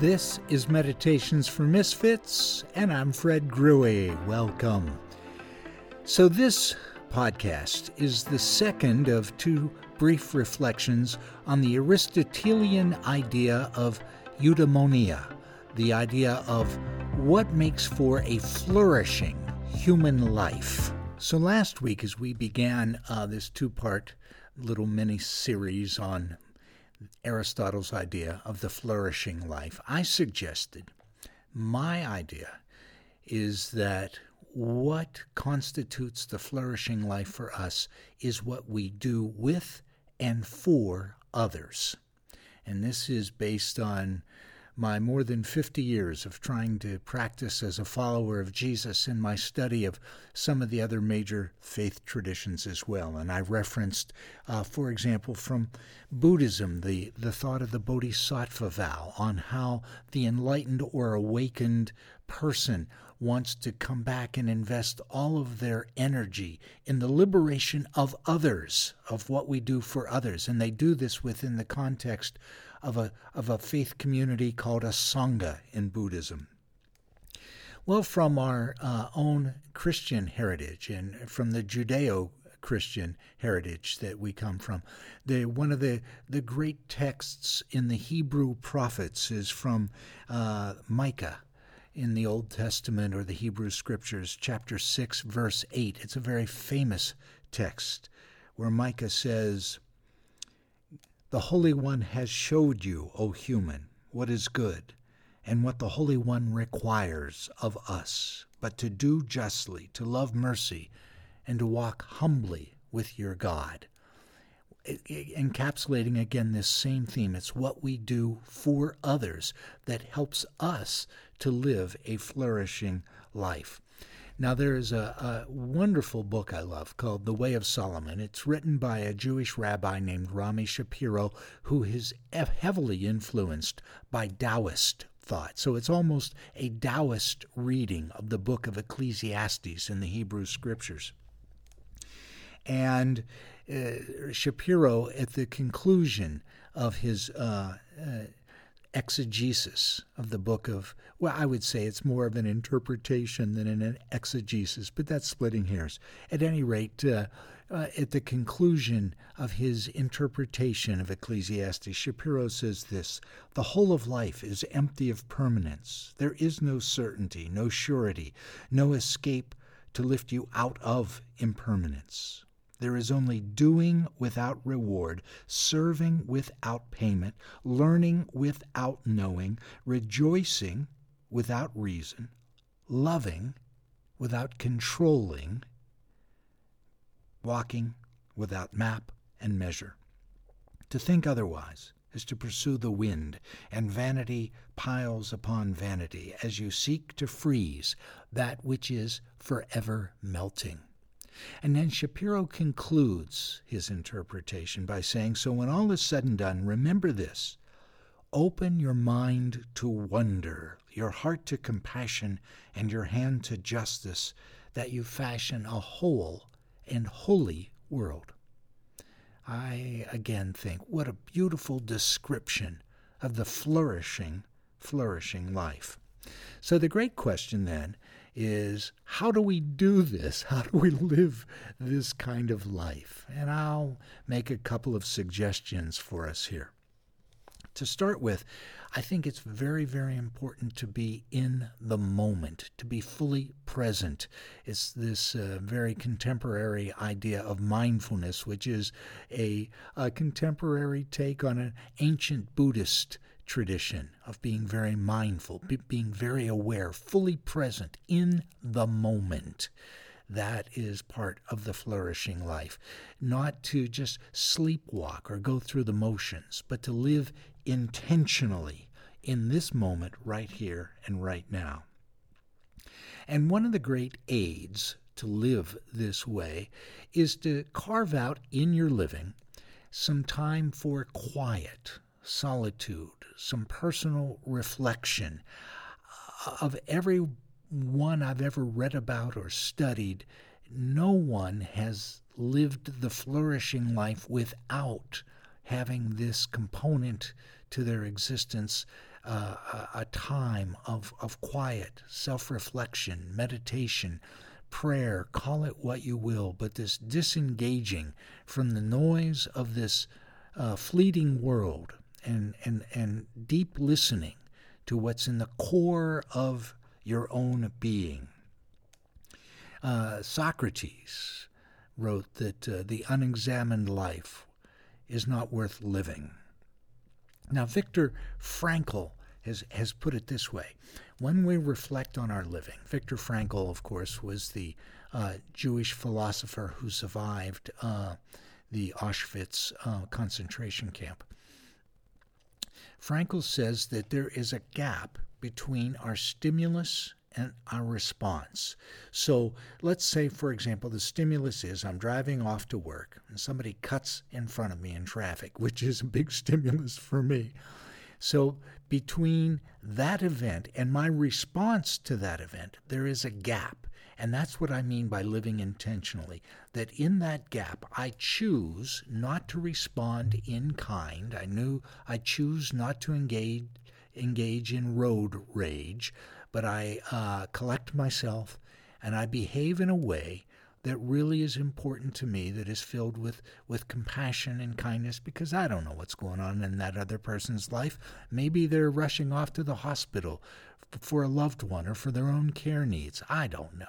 This is Meditations for Misfits, and I'm Fred Grewe. Welcome. So, this podcast is the second of two brief reflections on the Aristotelian idea of eudaimonia, the idea of what makes for a flourishing human life. So, last week, as we began uh, this two part little mini series on Aristotle's idea of the flourishing life, I suggested my idea is that what constitutes the flourishing life for us is what we do with and for others. And this is based on my more than 50 years of trying to practice as a follower of Jesus and my study of some of the other major faith traditions as well. And I referenced, uh, for example, from Buddhism, the, the thought of the Bodhisattva vow on how the enlightened or awakened person wants to come back and invest all of their energy in the liberation of others, of what we do for others. And they do this within the context of a, of a faith community called a Sangha in Buddhism. Well, from our uh, own Christian heritage and from the Judeo Christian heritage that we come from. The, one of the, the great texts in the Hebrew prophets is from uh, Micah in the Old Testament or the Hebrew Scriptures, chapter 6, verse 8. It's a very famous text where Micah says, The Holy One has showed you, O human, what is good and what the Holy One requires of us, but to do justly, to love mercy, and to walk humbly with your God encapsulating again this same theme. It's what we do for others that helps us to live a flourishing life. Now, there is a, a, wonderful book I love called The Way of Solomon. It's written by a Jewish rabbi named Rami Shapiro, who is heavily influenced by Taoist thought. So it's almost a Taoist reading of the book of Ecclesiastes in the Hebrew Scriptures. And uh, Shapiro, at the conclusion of his uh, uh, exegesis of the book of, well, I would say it's more of an interpretation than an exegesis, but that's splitting hairs. At any rate, uh, uh, at the conclusion of his interpretation of Ecclesiastes, Shapiro says this The whole of life is empty of permanence. There is no certainty, no surety, no escape to lift you out of impermanence. There is only doing without reward, serving without payment, learning without knowing, rejoicing without reason, loving without controlling, walking without map and measure. To think otherwise is to pursue the wind, and vanity piles upon vanity as you seek to freeze that which is forever melting. And then Shapiro concludes his interpretation by saying, So when all is said and done, remember this open your mind to wonder, your heart to compassion, and your hand to justice, that you fashion a whole and holy world. I again think, what a beautiful description of the flourishing, flourishing life. So the great question then is how do we do this? How do we live this kind of life? And I'll make a couple of suggestions for us here. To start with, I think it's very, very important to be in the moment, to be fully present. It's this uh, very contemporary idea of mindfulness, which is a, a contemporary take on an ancient Buddhist tradition of being very mindful, being very aware, fully present in the moment. That is part of the flourishing life. Not to just sleepwalk or go through the motions, but to live intentionally in this moment right here and right now. And one of the great aids to live this way is to carve out in your living some time for quiet, solitude, some personal reflection of every one I've ever read about or studied. No one has lived the flourishing life without having this component to their existence uh, a, a time of, of quiet, self reflection, meditation, prayer, call it what you will, but this disengaging from the noise of this uh, fleeting world and, and, and deep listening to what's in the core of your own being. Uh, Socrates wrote that uh, the unexamined life is not worth living. Now, Viktor Frankl has, has put it this way when we reflect on our living, Viktor Frankl, of course, was the uh, Jewish philosopher who survived uh, the Auschwitz uh, concentration camp. Frankl says that there is a gap between our stimulus and our response. So let's say, for example, the stimulus is I'm driving off to work and somebody cuts in front of me in traffic, which is a big stimulus for me. So between that event and my response to that event, there is a gap. And that's what I mean by living intentionally. That in that gap, I choose not to respond in kind. I knew I choose not to engage engage in road rage, but I uh, collect myself and I behave in a way that really is important to me, that is filled with, with compassion and kindness, because I don't know what's going on in that other person's life. Maybe they're rushing off to the hospital for a loved one or for their own care needs. I don't know.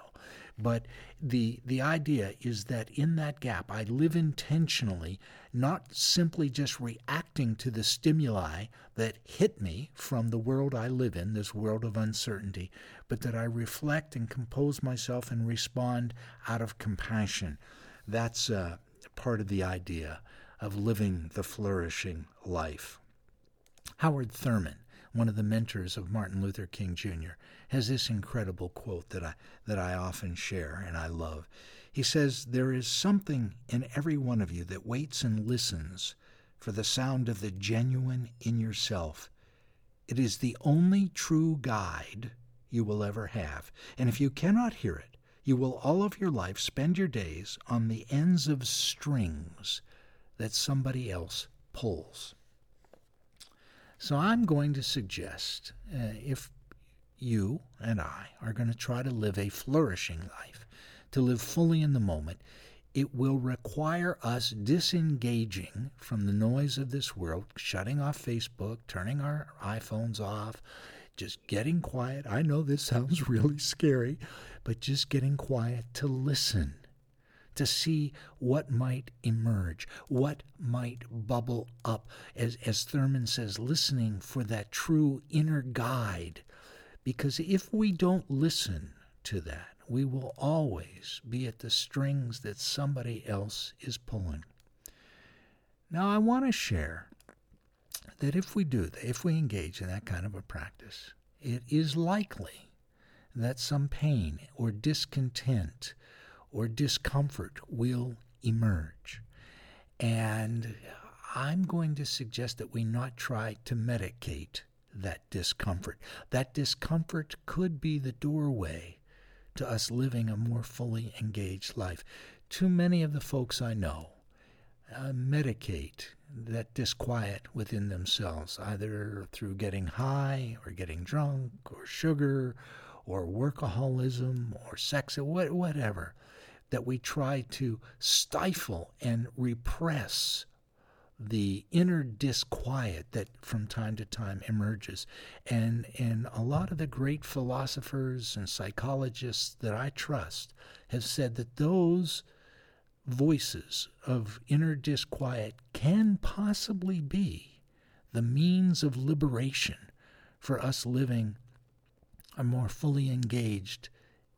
But the the idea is that in that gap, I live intentionally, not simply just reacting to the stimuli that hit me from the world I live in, this world of uncertainty, but that I reflect and compose myself and respond out of compassion. That's uh, part of the idea of living the flourishing life. Howard Thurman one of the mentors of Martin Luther King Jr., has this incredible quote that I, that I often share and I love. He says, There is something in every one of you that waits and listens for the sound of the genuine in yourself. It is the only true guide you will ever have. And if you cannot hear it, you will all of your life spend your days on the ends of strings that somebody else pulls. So I'm going to suggest uh, if you and I are going to try to live a flourishing life, to live fully in the moment, it will require us disengaging from the noise of this world, shutting off Facebook, turning our iPhones off, just getting quiet. I know this sounds really scary, but just getting quiet to listen to see what might emerge, what might bubble up. As, as Thurman says, listening for that true inner guide. Because if we don't listen to that, we will always be at the strings that somebody else is pulling. Now, I want to share that if we do if we engage in that kind of a practice, it is likely that some pain or discontent or discomfort will emerge. And I'm going to suggest that we not try to medicate that discomfort. That discomfort could be the doorway to us living a more fully engaged life. Too many of the folks I know uh, medicate that disquiet within themselves, either through getting high or getting drunk or sugar or workaholism or sex, or whatever that we try to stifle and repress the inner disquiet that from time to time emerges. And, and a lot of the great philosophers and psychologists that I trust have said that those voices of inner disquiet can possibly be the means of liberation for us living a more fully engaged,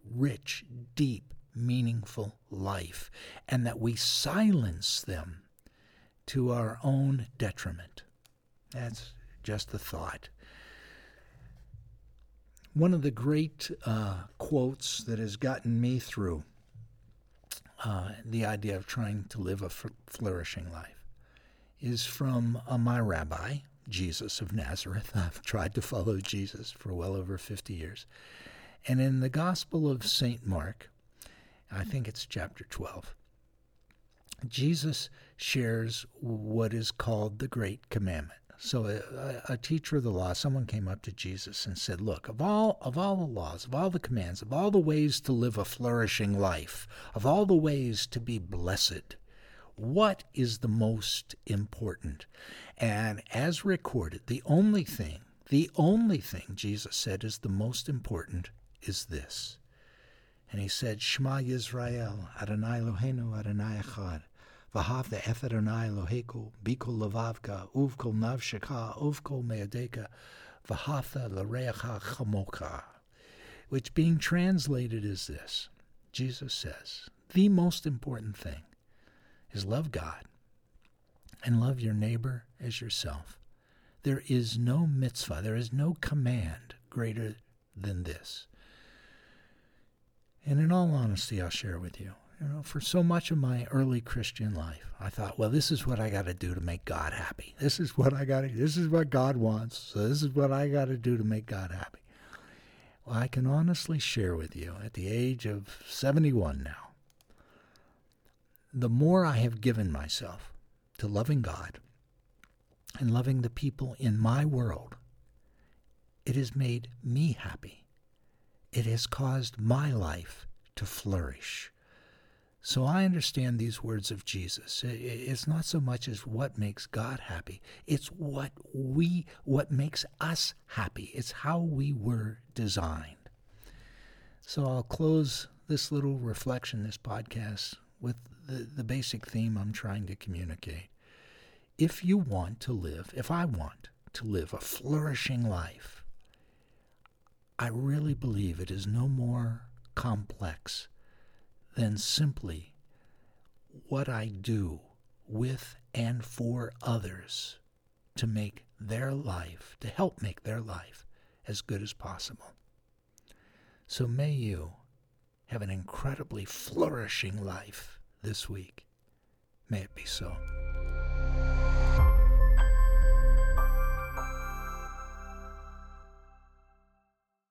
rich, deep, meaningful life, and that we silence them to our own detriment. That's just the thought. One of the great uh, quotes that has gotten me through uh, the idea of trying to live a flourishing life is from uh, my rabbi, Jesus of Nazareth. I've tried to follow Jesus for well over 50 years. And in the Gospel of St. Mark, I think it's chapter 12. Jesus shares what is called the Great Commandment. So a, a, teacher of the law, someone came up to Jesus and said, "Look, of all of all the laws, of all the commands, of all the ways to live a flourishing life, of all the ways to be blessed, what is the most important?" And as recorded, the only thing, the only thing Jesus said is the most important is this. And he said, Shema Yisrael, Adonai Eloheinu, Adonai Echad. V'havta eth Adonai Eloheku, bikol levavka, uvkol navshaka, uvkol meadeka, v'havta l'reacha chamoka. Which being translated is this. Jesus says, the most important thing is love God and love your neighbor as yourself. There is no mitzvah, there is no command greater than this. And in all honesty, I'll share with you you know, for so much of my early Christian life, I thought, well, this is what I got to do to make God happy. This is what I got to. This is what God wants. So this is what I got to do to make God happy. Well, I can honestly share with you, at the age of 71 now, the more I have given myself to loving God and loving the people in my world, it has made me happy. It has caused my life to flourish. So I understand these words of Jesus. It's not so much as what makes God happy. It's what we what makes us happy. It's how we were designed. So I'll close this little reflection, this podcast, with the, the basic theme I'm trying to communicate. If you want to live, if I want to live a flourishing life, I really believe it is no more complex than simply what I do with and for others to make their life, to help make their life as good as possible. So may you have an incredibly flourishing life this week. May it be so.